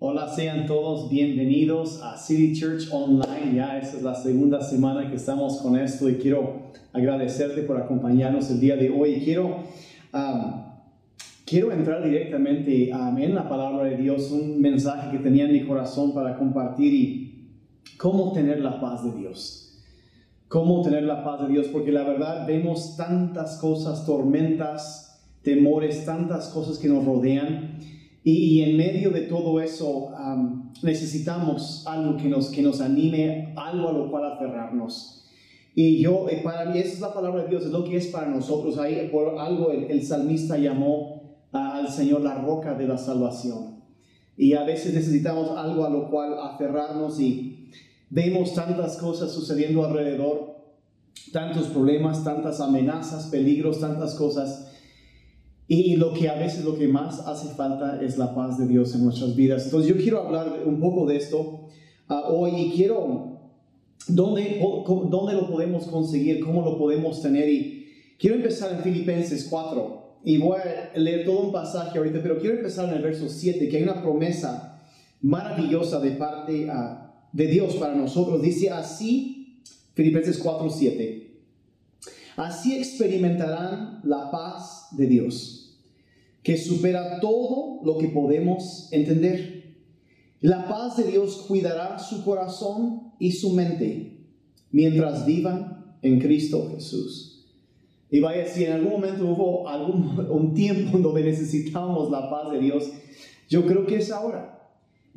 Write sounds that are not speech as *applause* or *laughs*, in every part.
Hola, sean todos bienvenidos a City Church Online. Ya esta es la segunda semana que estamos con esto y quiero agradecerte por acompañarnos el día de hoy. Quiero, um, quiero entrar directamente um, en la palabra de Dios, un mensaje que tenía en mi corazón para compartir y cómo tener la paz de Dios. Cómo tener la paz de Dios, porque la verdad vemos tantas cosas, tormentas, temores, tantas cosas que nos rodean y, en medio de todo eso necesitamos algo que nos, que nos anime, algo a lo cual aferrarnos. Y yo, eh, para mí, esa es la palabra de Dios, es lo que es para nosotros. Ahí, por algo, el, salmista llamó al Señor la roca de la salvación. Y a veces necesitamos algo a lo cual aferrarnos y vemos tantas cosas sucediendo alrededor, tantos problemas, tantas amenazas, peligros, tantas cosas. Y lo que a veces lo que más hace falta es la paz de Dios en nuestras vidas. Entonces yo quiero hablar un poco de esto ah, hoy y quiero, ¿dónde, ¿dónde lo podemos conseguir? ¿Cómo lo podemos tener? Y quiero empezar en Filipenses 4 y voy a leer todo un pasaje ahorita, pero quiero empezar en el verso 7, que hay una promesa maravillosa de parte ah, de Dios para nosotros. Dice así, Filipenses 4, 7. Así experimentarán la paz de Dios que supera todo lo que podemos entender. La paz de Dios cuidará su corazón y su mente mientras vivan en Cristo Jesús. Y vaya, si en algún momento hubo algún *laughs* un tiempo donde necesitamos la paz de Dios, yo creo que es ahora.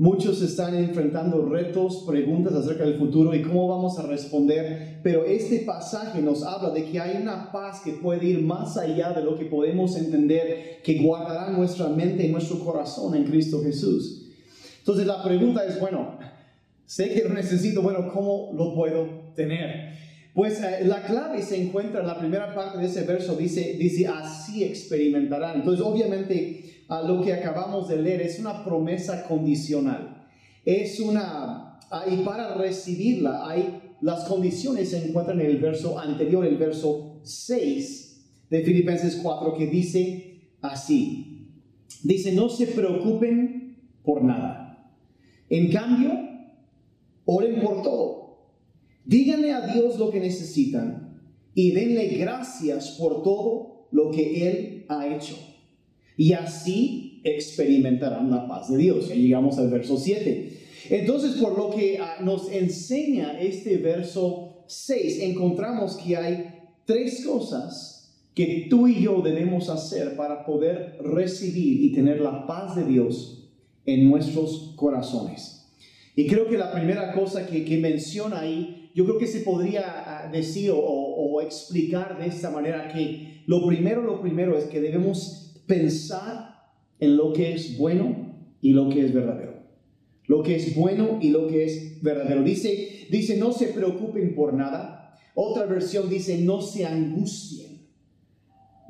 Muchos están enfrentando retos, preguntas acerca del futuro y cómo vamos a responder, pero este pasaje nos habla de que hay una paz que puede ir más allá de lo que podemos entender, que guardará nuestra mente y nuestro corazón en Cristo Jesús. Entonces la pregunta es, bueno, sé que lo necesito, bueno, ¿cómo lo puedo tener? Pues eh, la clave se encuentra en la primera parte de ese verso, dice, dice, así experimentarán. Entonces obviamente a lo que acabamos de leer es una promesa condicional. Es una, y para recibirla hay, las condiciones se encuentran en el verso anterior, el verso 6 de Filipenses 4, que dice así. Dice, no se preocupen por nada. En cambio, oren por todo. Díganle a Dios lo que necesitan y denle gracias por todo lo que Él ha hecho y así experimentarán la paz de Dios. Y llegamos al verso 7. Entonces, por lo que ah, nos enseña este verso 6, encontramos que hay tres cosas que tú y yo debemos hacer para poder recibir y tener la paz de Dios en nuestros corazones. Y creo que la primera cosa que, menciona ahí, yo creo que se podría ah, decir o explicar de esta manera que lo primero, lo primero es que debemos pensar en lo que es bueno y lo que es verdadero. Lo que es bueno y lo que es verdadero. Dice, dice, no se preocupen por nada. Otra versión dice, no se angustien.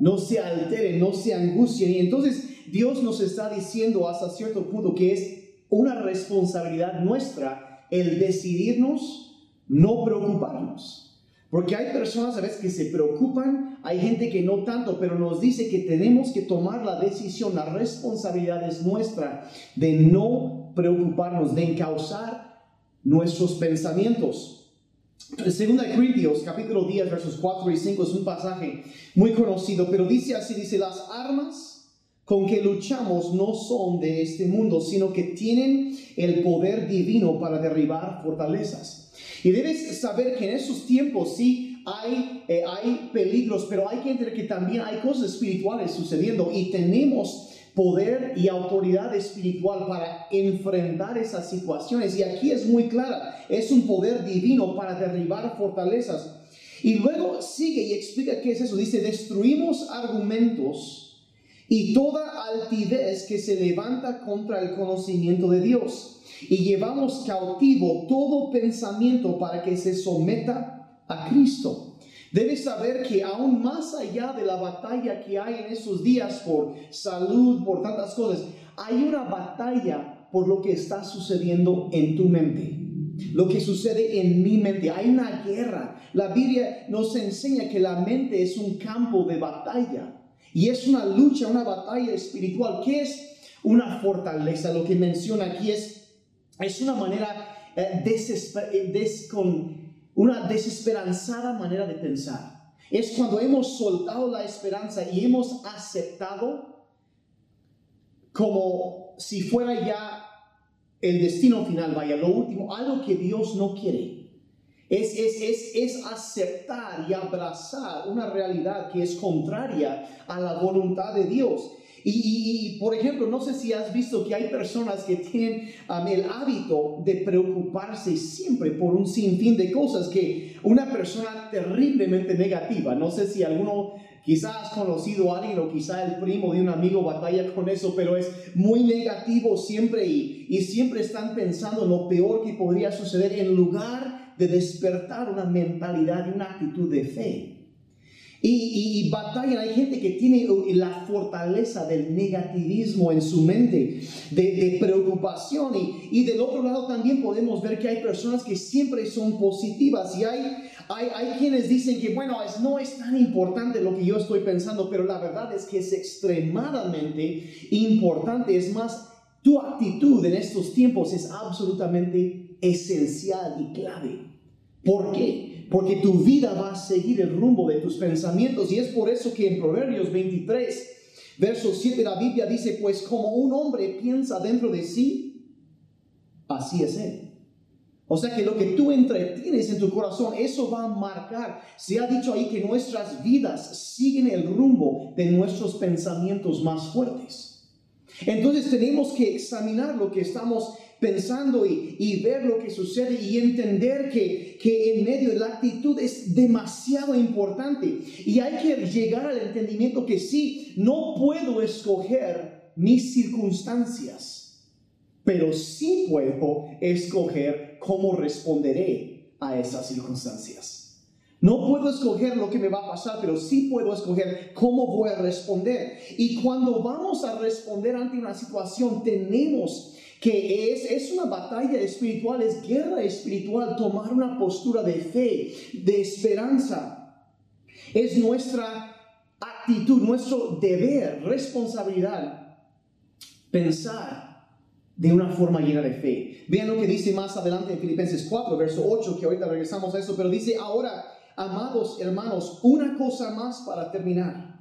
No se alteren, no se angustien. Y entonces Dios nos está diciendo hasta cierto punto que es una responsabilidad nuestra el decidirnos no preocuparnos. Porque hay personas a veces que se preocupan, hay gente que no tanto, pero nos dice que tenemos que tomar la decisión, la responsabilidad es nuestra de no preocuparnos, de encauzar nuestros pensamientos. Segunda de Corintios, capítulo 10, versos 4 y 5 es un pasaje muy conocido, pero dice así, dice, las armas con que luchamos no son de este mundo, sino que tienen el poder divino para derribar fortalezas. Y debes saber que en esos tiempos sí hay, eh, hay peligros, pero hay que entender que también hay cosas espirituales sucediendo y tenemos poder y autoridad espiritual para enfrentar esas situaciones. Y aquí es muy clara, es un poder divino para derribar fortalezas. Y luego sigue y explica qué es eso. Dice, destruimos argumentos y toda altivez que se levanta contra el conocimiento de Dios y llevamos cautivo todo pensamiento para que se someta a Cristo. Debes saber que aún más allá de la batalla que hay en esos días por salud, por tantas cosas, hay una batalla por lo que está sucediendo en tu mente. Lo que sucede en mi mente. Hay una guerra. La Biblia nos enseña que la mente es un campo de batalla. Y es una lucha, una batalla espiritual. ¿Qué es una fortaleza. Lo que menciona aquí es, es una manera eh, eh, con una desesperanzada manera de pensar. Es cuando hemos soltado la esperanza y hemos aceptado como si fuera ya el destino final, vaya, lo último, algo que Dios no quiere. Es, es, es, aceptar y abrazar una realidad que es contraria a la voluntad de Dios. Y, por ejemplo, no sé si has visto que hay personas que tienen um, el hábito de preocuparse siempre por un sinfín de cosas que una persona terriblemente negativa, no sé si alguno quizás has conocido a alguien o quizá el primo de un amigo batalla con eso, pero es muy negativo siempre y, y siempre están pensando en lo peor que podría suceder en lugar de despertar una mentalidad y una actitud de fe. Y, y, batallan, hay gente que tiene la fortaleza del negativismo en su mente, de, preocupación. Y, y, del otro lado también podemos ver que hay personas que siempre son positivas. Y hay, hay, hay quienes dicen que, bueno, es, no es tan importante lo que yo estoy pensando, pero la verdad es que es extremadamente importante. Es más, tu actitud en estos tiempos es absolutamente esencial y clave. ¿Por qué? Porque tu vida va a seguir el rumbo de tus pensamientos. Y es por eso que en Proverbios 23, verso 7, la Biblia dice, pues como un hombre piensa dentro de sí, así es él. O sea que lo que tú entretienes en tu corazón, eso va a marcar. Se ha dicho ahí que nuestras vidas siguen el rumbo de nuestros pensamientos más fuertes. Entonces tenemos que examinar lo que estamos pensando y, ver lo que sucede y entender que, que en medio de la actitud es demasiado importante. Y hay que llegar al entendimiento que sí, no puedo escoger mis circunstancias, pero sí puedo escoger cómo responderé a esas circunstancias. No puedo escoger lo que me va a pasar, pero sí puedo escoger cómo voy a responder. Y cuando vamos a responder ante una situación, tenemos que es, es una batalla espiritual, es guerra espiritual, tomar una postura de fe, de esperanza. Es nuestra actitud, nuestro deber, responsabilidad, pensar de una forma llena de fe. Vean lo que dice más adelante en Filipenses 4, verso 8, que ahorita regresamos a eso, pero dice, ahora, amados hermanos, una cosa más para terminar.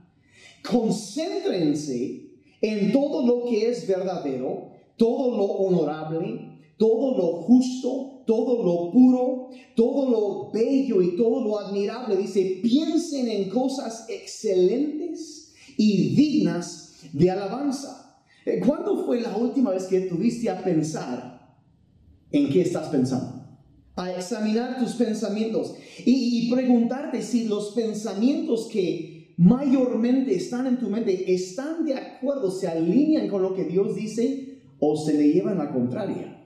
Concéntrense en todo lo que es verdadero todo lo honorable, todo lo justo, todo lo puro, todo lo bello y todo lo admirable. Dice, piensen en cosas excelentes y dignas de alabanza. Eh, ¿Cuándo fue la última vez que tuviste a pensar en qué estás pensando? A examinar tus pensamientos y, y preguntarte si los pensamientos que mayormente están en tu mente están de acuerdo, se alinean con lo que Dios dice o se le lleva en la contraria.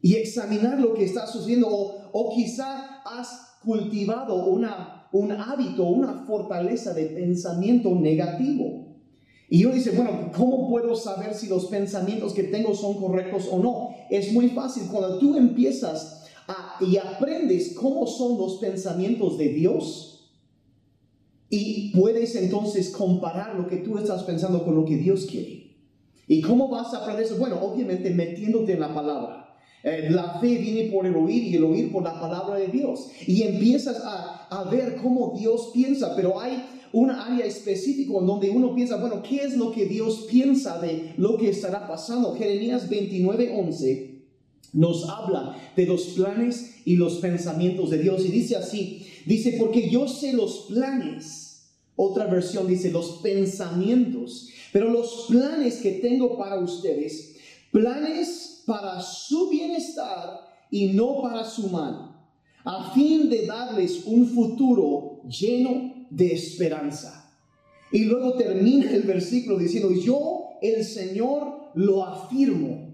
Y examinar lo que está sucediendo o, quizá has cultivado una, un hábito, una fortaleza de pensamiento negativo. Y yo dice, bueno, ¿cómo puedo saber si los pensamientos que tengo son correctos o no? Es muy fácil. Cuando tú empiezas y aprendes cómo son los pensamientos de Dios, y puedes entonces comparar lo que tú estás pensando con lo que Dios quiere. ¿Y cómo vas a aprender eso? Bueno, obviamente metiéndote en la palabra. Eh, la fe viene por el oír y el oír por la palabra de Dios. Y empiezas a, a ver cómo Dios piensa, pero hay una área específica en donde uno piensa, bueno, ¿qué es lo que Dios piensa de lo que estará pasando? Jeremías 29, 11 nos habla de los planes y los pensamientos de Dios. Y dice así, dice, porque yo sé los planes. Otra versión dice, los pensamientos pero los planes que tengo para ustedes, planes para su bienestar y no para su mal, a fin de darles un futuro lleno de esperanza. Y luego termina el versículo diciendo, yo el Señor lo afirmo.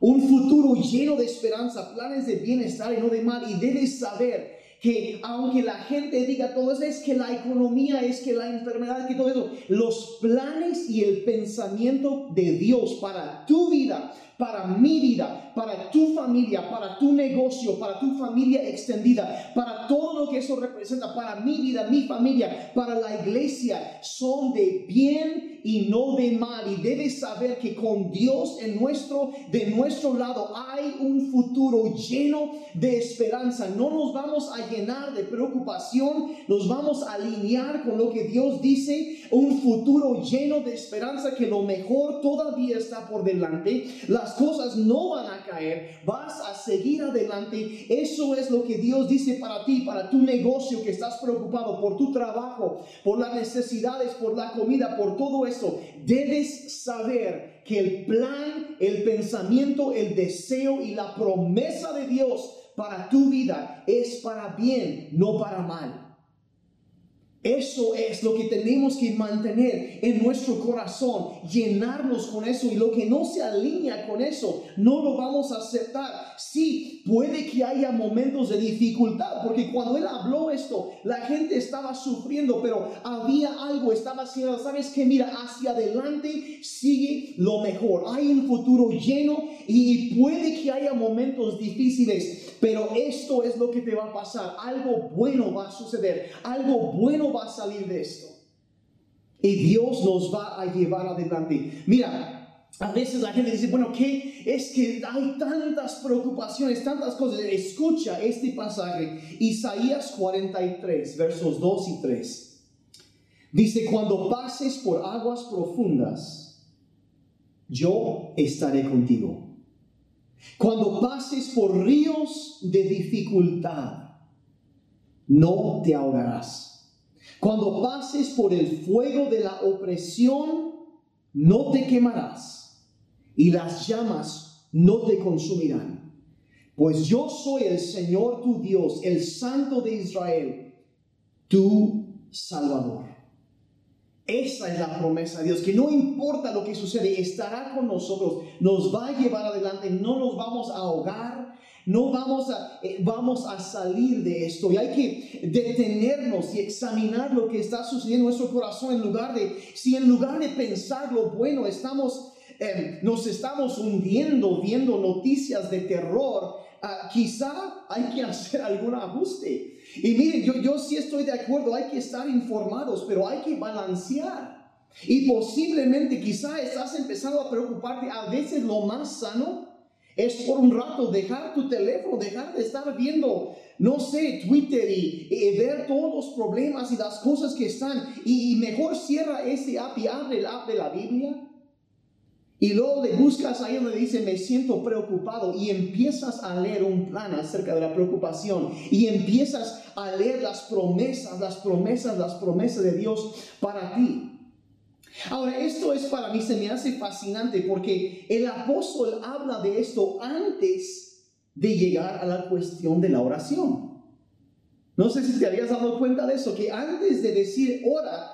Un futuro lleno de esperanza, planes de bienestar y no de mal. Y debes saber que aunque la gente diga todo eso, es que la economía, es que la enfermedad, que todo eso, los planes y el pensamiento de Dios para tu vida, para mi vida, para tu familia, para tu negocio, para tu familia extendida, para todo lo que eso representa, para mi vida, mi familia, para la iglesia, son de bien y no de mal. Y debes saber que con Dios en nuestro, de nuestro lado hay un futuro lleno de esperanza. No nos vamos a llenar de preocupación, nos vamos a alinear con lo que Dios dice, un futuro lleno de esperanza que lo mejor todavía está por delante. Las cosas no van a caer, vas a seguir adelante. Eso es lo que Dios dice para ti, para tu negocio que estás preocupado por tu trabajo, por las necesidades, por la comida, por todo. Debes saber que el plan, el pensamiento, el deseo y la promesa de Dios para tu vida es para bien, no para mal. Eso es lo que tenemos que mantener en nuestro corazón, llenarnos con eso y lo que no se alinea con eso, no lo vamos a aceptar. Sí, puede que haya momentos de dificultad, porque cuando él habló esto, la gente estaba sufriendo, pero había algo, estaba haciendo, sabes que mira, hacia adelante sigue lo mejor. Hay un futuro lleno y puede que haya momentos difíciles, pero esto es lo que te va a pasar. Algo bueno va a suceder, algo bueno va a salir de esto. Y Dios nos va a llevar adelante. Mira, a veces la gente dice, bueno, ¿qué? Es que hay tantas preocupaciones, tantas cosas. Escucha este pasaje, Isaías 43, versos 2 y 3. Dice, cuando pases por aguas profundas, yo estaré contigo. Cuando pases por ríos de dificultad, no te ahogarás. Cuando pases por el fuego de la opresión, no te quemarás y las llamas no te consumirán. Pues yo soy el Señor tu Dios, el Santo de Israel, tu Salvador. Esa es la promesa de Dios, que no importa lo que sucede, estará con nosotros, nos va a llevar adelante, no nos vamos a ahogar, no vamos a, eh, vamos a salir de esto. Y hay que detenernos y examinar lo que está sucediendo en nuestro corazón en lugar de, si en lugar de pensar lo bueno, estamos, eh, nos estamos hundiendo viendo noticias de terror, ah, quizá hay que hacer algún ajuste. Y miren, yo, yo sí estoy de acuerdo, hay que estar informados, pero hay que balancear. Y posiblemente quizá estás empezando a preocuparte, a veces lo más sano es por un rato dejar tu teléfono, dejar de estar viendo, no sé, Twitter y, ver todos los problemas y las cosas que están. Y, y mejor cierra ese app y abre el app de la Biblia y luego le buscas ahí donde dice, me siento preocupado y empiezas a leer un plan acerca de la preocupación y empiezas a leer las promesas, las promesas, las promesas de Dios para ti. Ahora, esto es para mí, se me hace fascinante porque el apóstol habla de esto antes de llegar a la cuestión de la oración. No sé si te habías dado cuenta de eso, que antes de decir ora,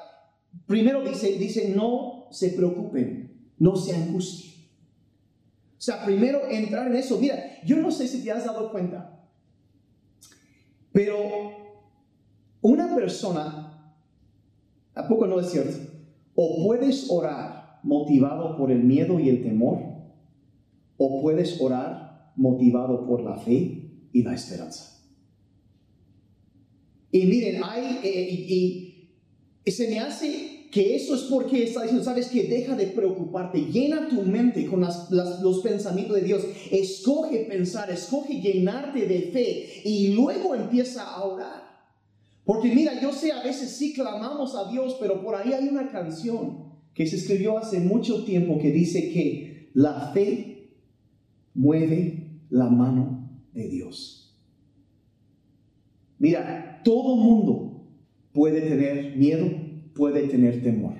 primero dice, dice no se preocupen no se angustien. O sea, primero entrar en eso. Mira, yo no sé si te has dado cuenta, pero una persona, ¿a poco no es cierto? O puedes orar motivado por el miedo y el temor, o puedes orar motivado por la fe y la esperanza. Y miren, hay, eh, y, y se me hace que eso es porque está diciendo, sabes que deja de preocuparte, llena tu mente con los pensamientos de Dios, escoge pensar, escoge llenarte de fe y luego empieza a orar. Porque mira, yo sé, a veces sí clamamos a Dios, pero por ahí hay una canción que se escribió hace mucho tiempo que dice que la fe mueve la mano de Dios. Mira, todo mundo puede tener miedo, puede tener temor.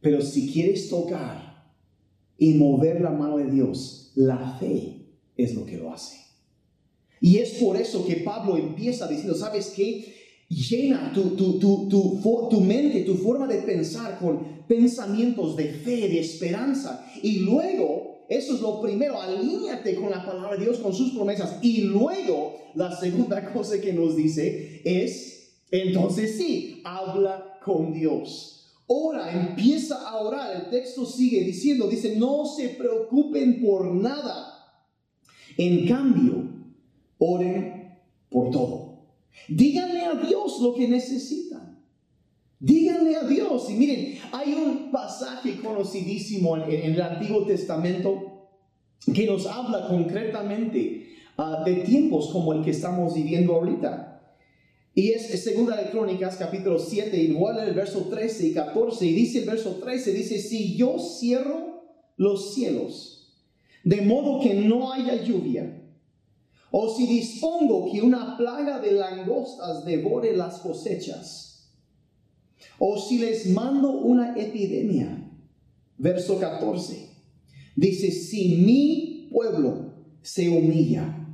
Pero si quieres tocar y mover la mano de Dios, la fe es lo que lo hace. Y es por eso que Pablo empieza diciendo, ¿sabes qué? Llena tu, tu, tu, tu, mente, tu forma de pensar con pensamientos de fe, de esperanza. Y luego, eso es lo primero, alíñate con la palabra de Dios, con sus promesas. Y luego, la segunda *laughs* cosa que nos dice es, entonces sí, habla con Dios. ora, empieza a orar. El texto sigue diciendo, dice, no se preocupen por nada. En cambio, oren por todo. Díganle a Dios lo que necesitan. Díganle a Dios. Y miren, hay un pasaje conocidísimo en, el Antiguo Testamento que nos habla concretamente ah, de tiempos como el que estamos viviendo ahorita. Y es, segunda de Crónicas, capítulo 7, igual el verso 13 y 14. Y dice el verso 13, dice, si yo cierro los cielos, de modo que no haya lluvia, o si dispongo que una plaga de langostas devore las cosechas, o si les mando una epidemia, verso 14, dice, si mi pueblo se humilla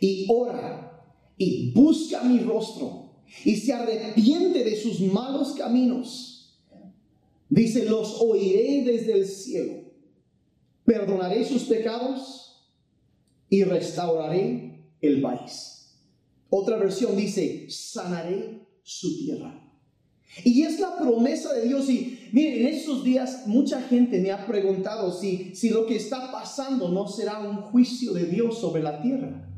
y ora, y busca mi rostro y se arrepiente de sus malos caminos, dice, los oiré desde el cielo, perdonaré sus pecados y restauraré el país. Otra versión dice, sanaré su tierra. Y es la promesa de Dios. Y miren, en estos días mucha gente me ha preguntado si, si lo que está pasando no será un juicio de Dios sobre la tierra.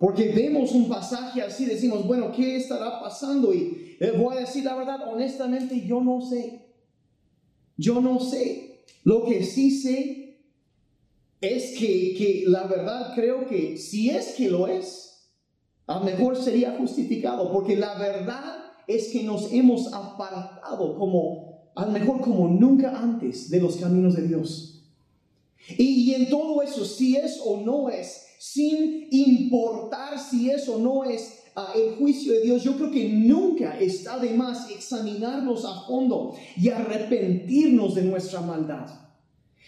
Porque vemos un pasaje así, decimos, bueno, ¿qué estará pasando? Y eh, voy a decir la verdad, honestamente, yo no sé. Yo no sé. Lo que sí sé es que, que la verdad creo que si es que lo es, a lo mejor sería justificado, porque la verdad es que nos hemos apartado como, a lo mejor como nunca antes de los caminos de Dios. Y, y en todo eso, si es o no es, sin importar si eso no es ah, el juicio de Dios, yo creo que nunca está de más examinarnos a fondo y arrepentirnos de nuestra maldad.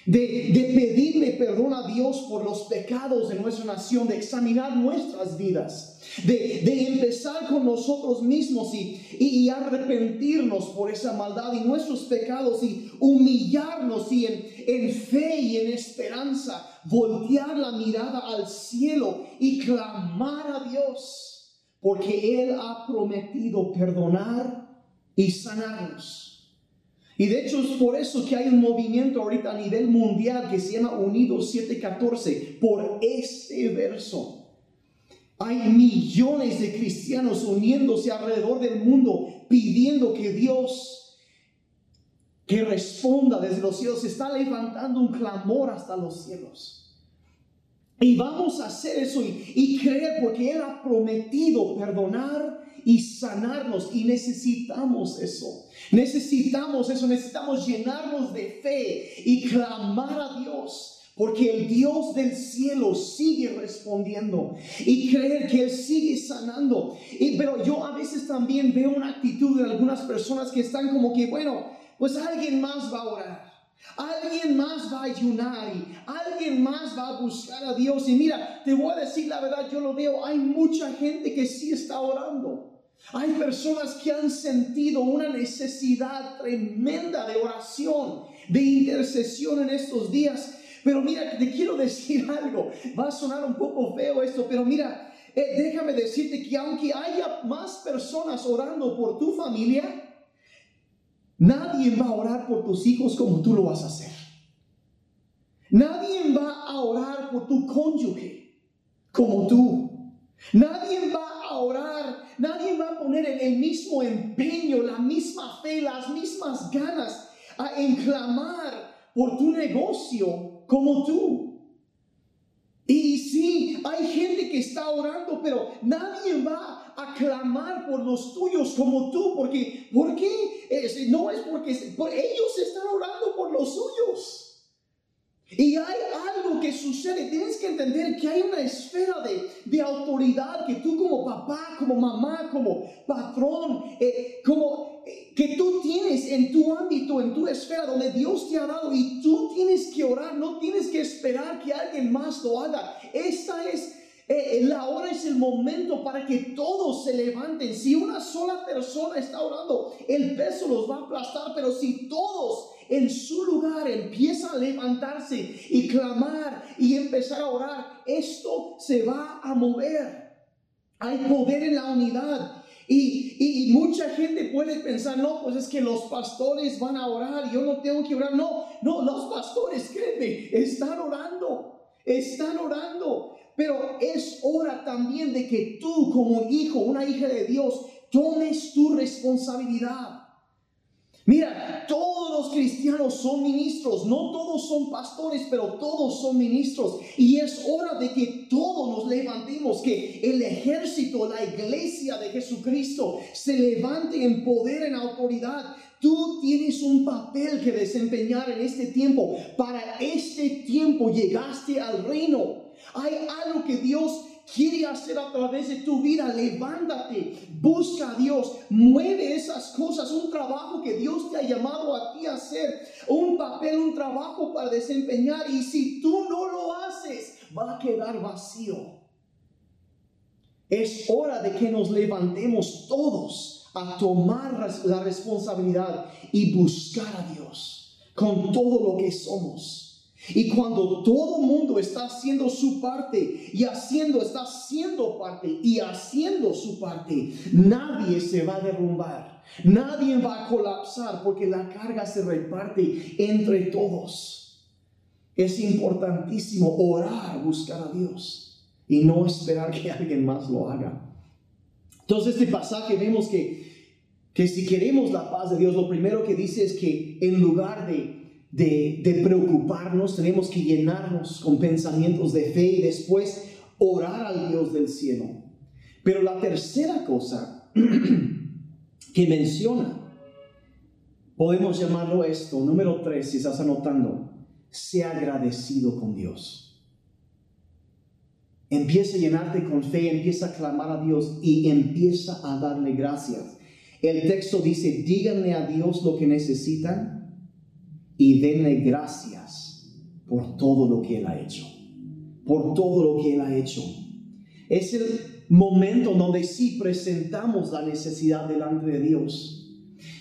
De, de, pedirle perdón a Dios por los pecados de nuestra nación, de examinar nuestras vidas, de, de empezar con nosotros mismos y, y, arrepentirnos por esa maldad y nuestros pecados y humillarnos y en, en fe y en esperanza voltear la mirada al cielo y clamar a Dios, porque Él ha prometido perdonar y sanarnos. Y de hecho es por eso que hay un movimiento ahorita a nivel mundial que se llama Unidos 714, por este verso. Hay millones de cristianos uniéndose alrededor del mundo pidiendo que Dios que responda desde los cielos. Está levantando un clamor hasta los cielos. Y vamos a hacer eso y, creer porque Él ha prometido perdonar y sanarnos. Y necesitamos eso. Necesitamos eso. Necesitamos llenarnos de fe y clamar a Dios. Porque el Dios del cielo sigue respondiendo y creer que Él sigue sanando. Y, pero yo a veces también veo una actitud de algunas personas que están como que, bueno, pues alguien más va a orar. Alguien más va a ayunar y alguien más va a buscar a Dios. Y mira, te voy a decir la verdad, yo lo veo, hay mucha gente que sí está orando. Hay personas que han sentido una necesidad tremenda de oración, de intercesión en estos días. Pero mira, te quiero decir *laughs* algo. Va a sonar un poco feo esto, pero mira, eh, déjame decirte que aunque haya más personas orando por tu familia, Nadie va a orar por tus hijos como tú lo vas a hacer. Nadie va a orar por tu cónyuge como tú. Nadie va a orar, nadie va a poner el mismo empeño, la misma fe, las mismas ganas a enclamar por tu negocio como tú. Y sí, hay gente que está orando, pero nadie va clamar por los tuyos como tú, porque ¿por qué? no es porque ellos están orando por los suyos. Y hay algo que sucede, tienes que entender que hay una esfera de, de autoridad que tú como papá, como mamá, como patrón, eh, como eh, que tú tienes en tu ámbito, en tu esfera donde Dios te ha dado y tú tienes que orar, no tienes que esperar que alguien más lo haga. Esta es eh, la hora es el momento para que todos se levanten. Si una sola persona está orando, el peso los va a aplastar, pero si todos en su lugar empieza a levantarse y clamar y empezar a orar, esto se va a mover. Hay poder en la unidad. Y, y, y mucha gente puede pensar, no, pues es que los pastores van a orar yo no tengo que orar. No, no, los pastores, créeme, están orando, están orando. Pero es hora también de que tú como hijo, una hija de Dios, tomes tu responsabilidad. Mira, todos los cristianos son ministros, no todos son pastores, pero todos son ministros. Y es hora de que todos nos levantemos, que el ejército, la iglesia de Jesucristo se levante en poder, en autoridad. Tú tienes un papel que desempeñar en este tiempo. Para este tiempo llegaste al reino. Hay algo que Dios quiere hacer a través de tu vida. Levántate, busca a Dios, mueve esas cosas, un trabajo que Dios te ha llamado a ti a hacer, un papel, un trabajo para desempeñar. Y si tú no lo haces, va a quedar vacío. Es hora de que nos levantemos todos a tomar la responsabilidad y buscar a Dios con todo lo que somos. Y cuando todo mundo está haciendo su parte y haciendo, está haciendo parte y haciendo su parte, nadie se va a derrumbar, nadie va a colapsar porque la carga se reparte entre todos. Es importantísimo orar, buscar a Dios y no esperar que alguien más lo haga. Entonces este pasaje vemos que, que si queremos la paz de Dios, lo primero que dice es que en lugar de de, preocuparnos, tenemos que llenarnos con pensamientos de fe y después orar al Dios del cielo. Pero la tercera cosa *clears throat* que menciona, podemos llamarlo esto, número tres, si estás anotando, sea agradecido con Dios. Empieza a llenarte con fe, empieza a clamar a Dios y empieza a darle gracias. El texto dice, díganle a Dios lo que necesitan y denle gracias por todo lo que Él ha hecho. Por todo lo que Él ha hecho. Es el momento donde sí presentamos la necesidad delante de Dios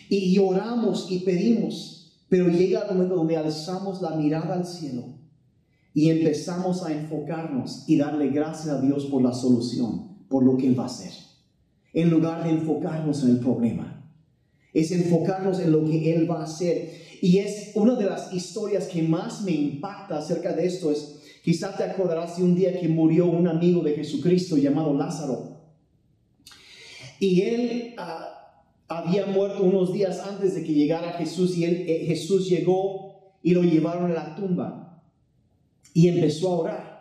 y lloramos y pedimos, pero llega el momento donde alzamos la mirada al cielo y empezamos a enfocarnos y darle gracias a Dios por la solución, por lo que Él va a hacer, en lugar de enfocarnos en el problema. Es enfocarnos en lo que Él va a hacer y es una de las historias que más me impacta acerca de esto. Es, quizás te acordarás de un día que murió un amigo de Jesucristo llamado Lázaro. Y él ah, había muerto unos días antes de que llegara Jesús y él, eh, Jesús llegó y lo llevaron a la tumba y empezó a orar.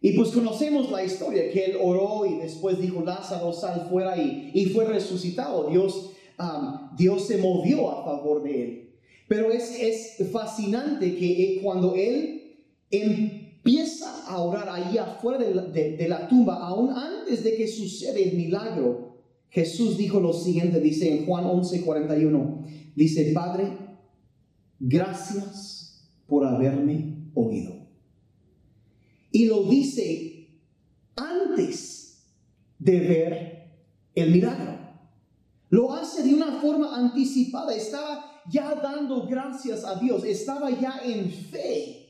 Y pues conocemos la historia, que él oró y después dijo, Lázaro, sal fuera y, y fue resucitado. Dios, ah, Dios se movió a favor de él. Pero es, es fascinante que eh, cuando él empieza a orar ahí afuera de la, tumba, aún antes de que suceda el milagro, Jesús dijo lo siguiente, dice en Juan 11, 41, dice, Padre, gracias por haberme oído. Y lo dice antes de ver el milagro. Lo hace de una forma anticipada. Estaba ya dando gracias a Dios, estaba ya en fe,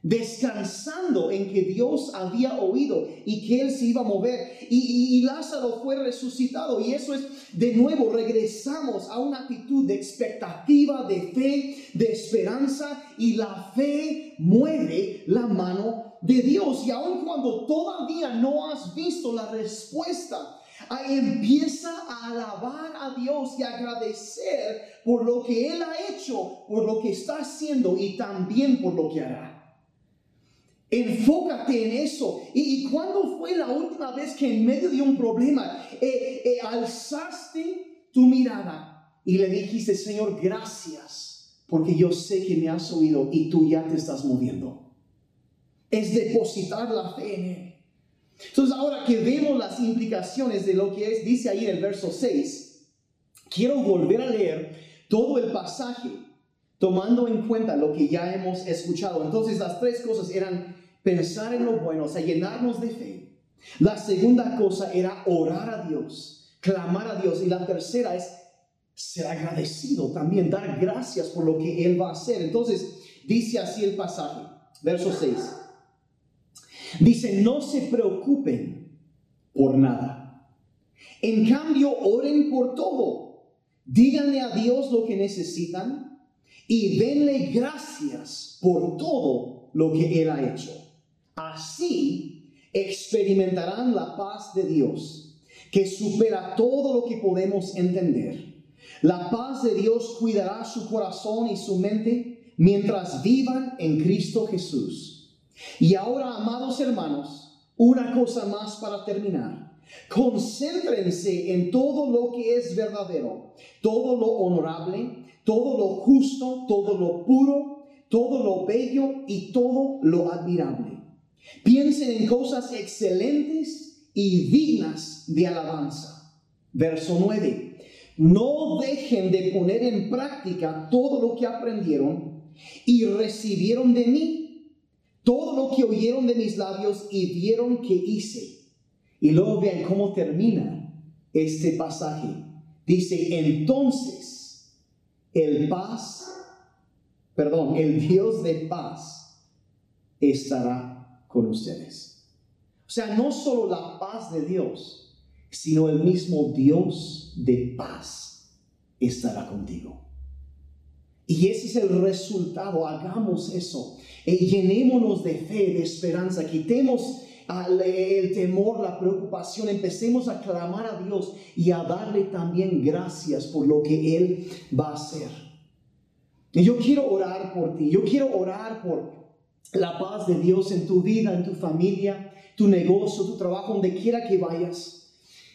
descansando en que Dios había oído y que Él se iba a mover. Y, Lázaro fue resucitado. Y eso es, de nuevo, regresamos a una actitud de expectativa, de fe, de esperanza. Y la fe mueve la mano de Dios. Y aun cuando todavía no has visto la respuesta, Empieza a alabar a Dios y agradecer por lo que Él ha hecho, por lo que está haciendo y también por lo que hará. Enfócate en eso. ¿Y, cuándo fue la última vez que en medio de un problema eh, eh, alzaste tu mirada y le dijiste, Señor, gracias, porque yo sé que me has oído y tú ya te estás moviendo? Es depositar la fe en Él. Entonces ahora que vemos las implicaciones de lo que es, dice ahí en el verso 6, quiero volver a leer todo el pasaje tomando en cuenta lo que ya hemos escuchado. Entonces las tres cosas eran pensar en lo bueno, o sea, llenarnos de fe. La segunda cosa era orar a Dios, clamar a Dios. Y la tercera es ser agradecido también, dar gracias por lo que Él va a hacer. Entonces dice así el pasaje, verso 6. Dice, no se preocupen por nada. En cambio, oren por todo. Díganle a Dios lo que necesitan y denle gracias por todo lo que Él ha hecho. Así experimentarán la paz de Dios, que supera todo lo que podemos entender. La paz de Dios cuidará su corazón y su mente mientras vivan en Cristo Jesús. Y ahora, amados hermanos, una cosa más para terminar. Concéntrense en todo lo que es verdadero, todo lo honorable, todo lo justo, todo lo puro, todo lo bello y todo lo admirable. Piensen en cosas excelentes y dignas de alabanza. Verso 9. No dejen de poner en práctica todo lo que aprendieron y recibieron de mí, todo lo que oyeron de mis labios y vieron que hice. Y luego vean cómo termina este pasaje. Dice, entonces el paz, perdón, el Dios de paz estará con ustedes. O sea, no solo la paz de Dios, sino el mismo Dios de paz estará contigo. Y ese es el resultado, hagamos eso. Eh, llenémonos de fe, de esperanza, quitemos el temor, la preocupación, empecemos a clamar a Dios y a darle también gracias por lo que Él va a hacer. Y yo quiero orar por ti, yo quiero orar por la paz de Dios en tu vida, en tu familia, tu negocio, tu trabajo, donde quiera que vayas.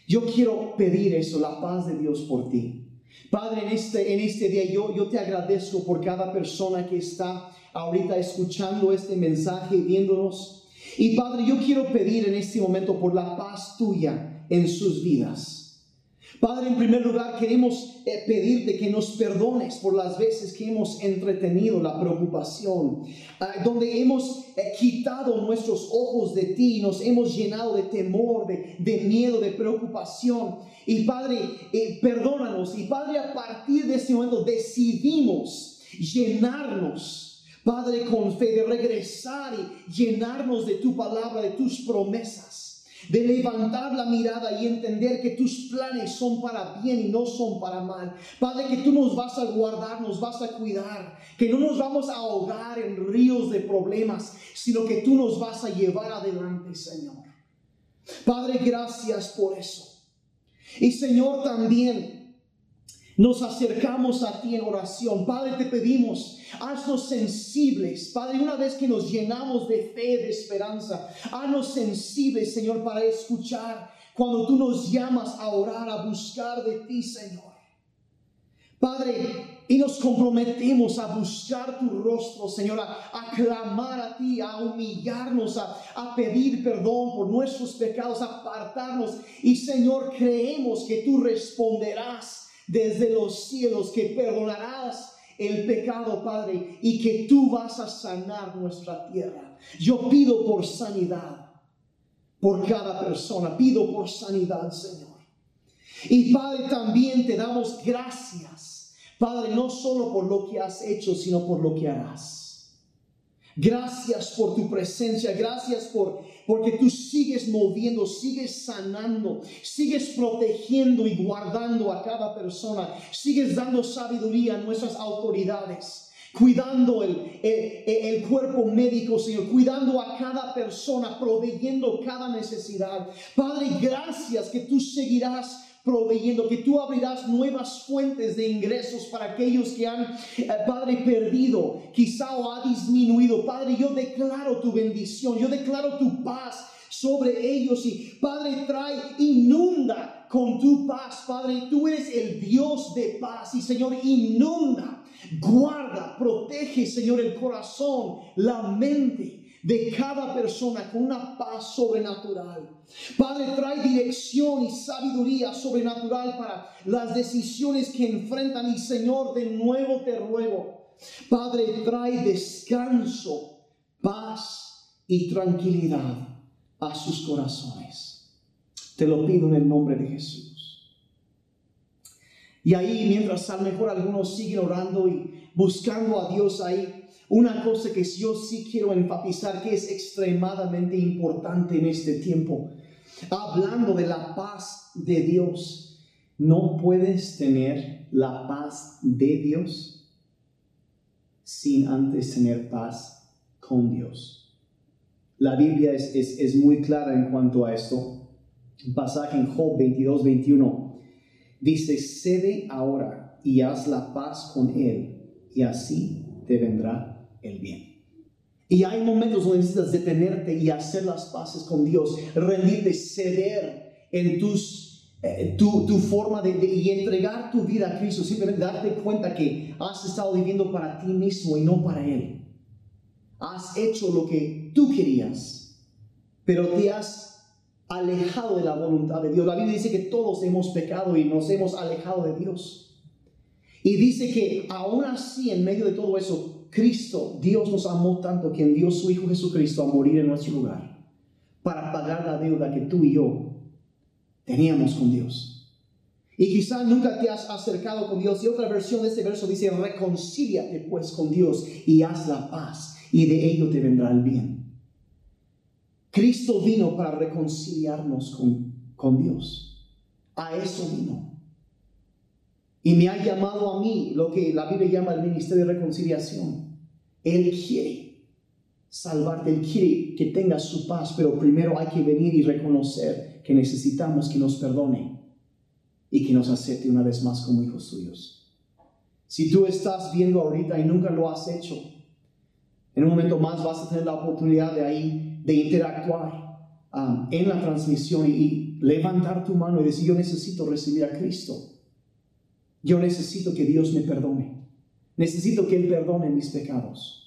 Yo quiero pedir eso, la paz de Dios por ti. Padre, en este, en este día yo, yo te agradezco por cada persona que está ahorita escuchando este mensaje, viéndonos. Y Padre, yo quiero pedir en este momento por la paz tuya en sus vidas. Padre, en primer lugar queremos eh, pedirte que nos perdones por las veces que hemos entretenido la preocupación, ah, donde hemos eh, quitado nuestros ojos de ti, nos hemos llenado de temor, de, miedo, de preocupación. Y Padre, eh, perdónanos. Y Padre, a partir de este momento decidimos llenarnos. Padre, con fe de regresar y llenarnos de tu palabra, de tus promesas de levantar la mirada y entender que tus planes son para bien y no son para mal. Padre, que tú nos vas a guardar, nos vas a cuidar, que no nos vamos a ahogar en ríos de problemas, sino que tú nos vas a llevar adelante, Señor. Padre, gracias por eso. Y Señor, también nos acercamos a ti en oración. Padre, te pedimos, haznos sensibles. Padre, una vez que nos llenamos de fe, de esperanza, haznos sensibles, Señor, para escuchar cuando tú nos llamas a orar, a buscar de ti, Señor. Padre, y nos comprometemos a buscar tu rostro, Señor, a, clamar a ti, a humillarnos, a, a, pedir perdón por nuestros pecados, a apartarnos. Y Señor, creemos que tú responderás desde los cielos, que perdonarás el pecado, Padre, y que tú vas a sanar nuestra tierra. Yo pido por sanidad, por cada persona, pido por sanidad, Señor. Y Padre, también te damos gracias, Padre, no solo por lo que has hecho, sino por lo que harás. Gracias por tu presencia, gracias por porque tú sigues moviendo, sigues sanando, sigues protegiendo y guardando a cada persona, sigues dando sabiduría a nuestras autoridades cuidando el, el, cuerpo médico, Señor, cuidando a cada persona, proveyendo cada necesidad. Padre, gracias que tú seguirás proveyendo, que tú abrirás nuevas fuentes de ingresos para aquellos que han, eh, Padre, perdido, quizá o ha disminuido. Padre, yo declaro tu bendición, yo declaro tu paz sobre ellos y Padre, trae, inunda con tu paz, Padre, tú eres el Dios de paz y Señor, inunda, guarda, protege, Señor, el corazón, la mente de cada persona con una paz sobrenatural. Padre, trae dirección y sabiduría sobrenatural para las decisiones que enfrentan y Señor, de nuevo te ruego. Padre, trae descanso, paz y tranquilidad a sus corazones. Te lo pido en el nombre de Jesús. Y ahí, mientras a lo mejor algunos siguen orando y buscando a Dios ahí, una cosa que yo sí quiero enfatizar que es extremadamente importante en este tiempo hablando de la paz de Dios. No puedes tener la paz de Dios sin antes tener paz con Dios. La Biblia es, es, muy clara en cuanto a esto. Un pasaje en Job 22, 21 dice, cede ahora y haz la paz con Él y así te vendrá el bien. Y hay momentos donde necesitas detenerte y hacer las paces con Dios, rendirte, ceder en tus eh, tu, tu, forma de, y entregar tu vida a Cristo, simplemente darte cuenta que has estado viviendo para ti mismo y no para Él. Has hecho lo que tú querías, pero te has alejado de la voluntad de Dios. La Biblia dice que todos hemos pecado y nos hemos alejado de Dios. Y dice que aún así, en medio de todo eso, Cristo, Dios nos amó tanto que envió su Hijo Jesucristo a morir en nuestro lugar para pagar la deuda que tú y yo teníamos con Dios. Y quizá nunca te has acercado con Dios. Y otra versión de ese verso dice, reconcíliate pues con Dios y haz la paz y de ello te vendrá el bien. Cristo vino para reconciliarnos con, con Dios. A eso vino. Y me ha llamado a mí lo que la Biblia llama el ministerio de reconciliación. Él quiere salvarte, Él quiere que tengas su paz, pero primero hay que venir y reconocer que necesitamos que nos perdone y que nos acepte una vez más como hijos suyos. Si tú estás viendo ahorita y nunca lo has hecho, en un momento más vas a tener la oportunidad de ahí, de interactuar um, en la transmisión y, y levantar tu mano y decir, yo necesito recibir a Cristo. Yo necesito que Dios me perdone. Necesito que Él perdone mis pecados.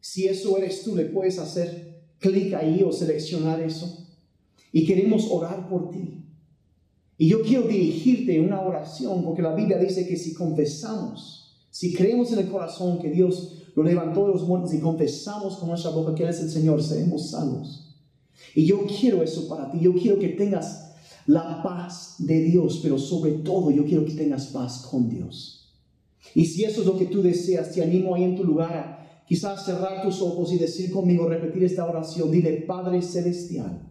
Si eso eres tú, le puedes hacer clic ahí o seleccionar eso y queremos orar por ti. Y yo quiero dirigirte una oración porque la Biblia dice que si confesamos, si creemos en el corazón que Dios lo levantó de los muertos y confesamos con nuestra boca que Él es el Señor, seremos salvos. Y yo quiero eso para ti. Yo quiero que tengas la paz de Dios, pero sobre todo yo quiero que tengas paz con Dios. Y si eso es lo que tú deseas, te animo ahí en tu lugar a quizás cerrar tus ojos y decir conmigo, repetir esta oración. Dile, Padre Celestial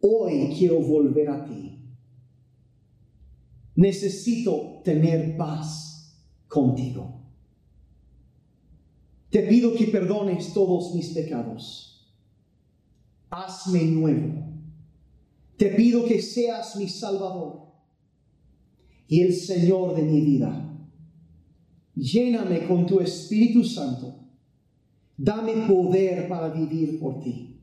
Hoy quiero volver a ti. Necesito tener paz contigo. Te pido que perdones todos mis pecados. Hazme nuevo. Te pido que seas mi Salvador y el Señor de mi vida. Lléname con tu Espíritu Santo. Dame poder para vivir por ti.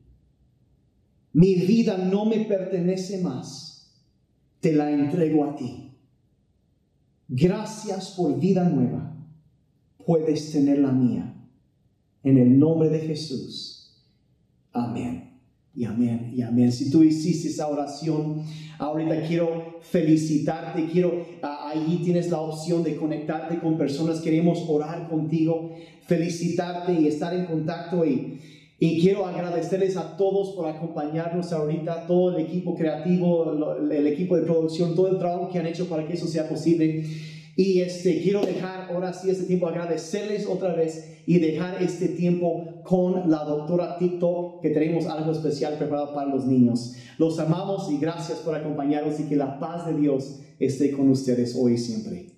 Mi vida no me pertenece más. Te la entrego a ti. Gracias por vida nueva. Puedes tener la mía. En el nombre de Jesús. Amén. Y amén. Y amén. Si tú hiciste esa oración, ahorita quiero felicitarte. Quiero, ahí tienes la opción de conectarte con personas. Queremos orar contigo, felicitarte y estar en contacto y y quiero agradecerles a todos por acompañarnos ahorita, todo el equipo creativo, el equipo de producción, todo el trabajo que han hecho para que eso sea posible. Y este, quiero dejar ahora sí este tiempo, agradecerles otra vez y dejar este tiempo con la doctora TikTok, que tenemos algo especial preparado para los niños. Los amamos y gracias por acompañarnos y que la paz de Dios esté con ustedes hoy y siempre.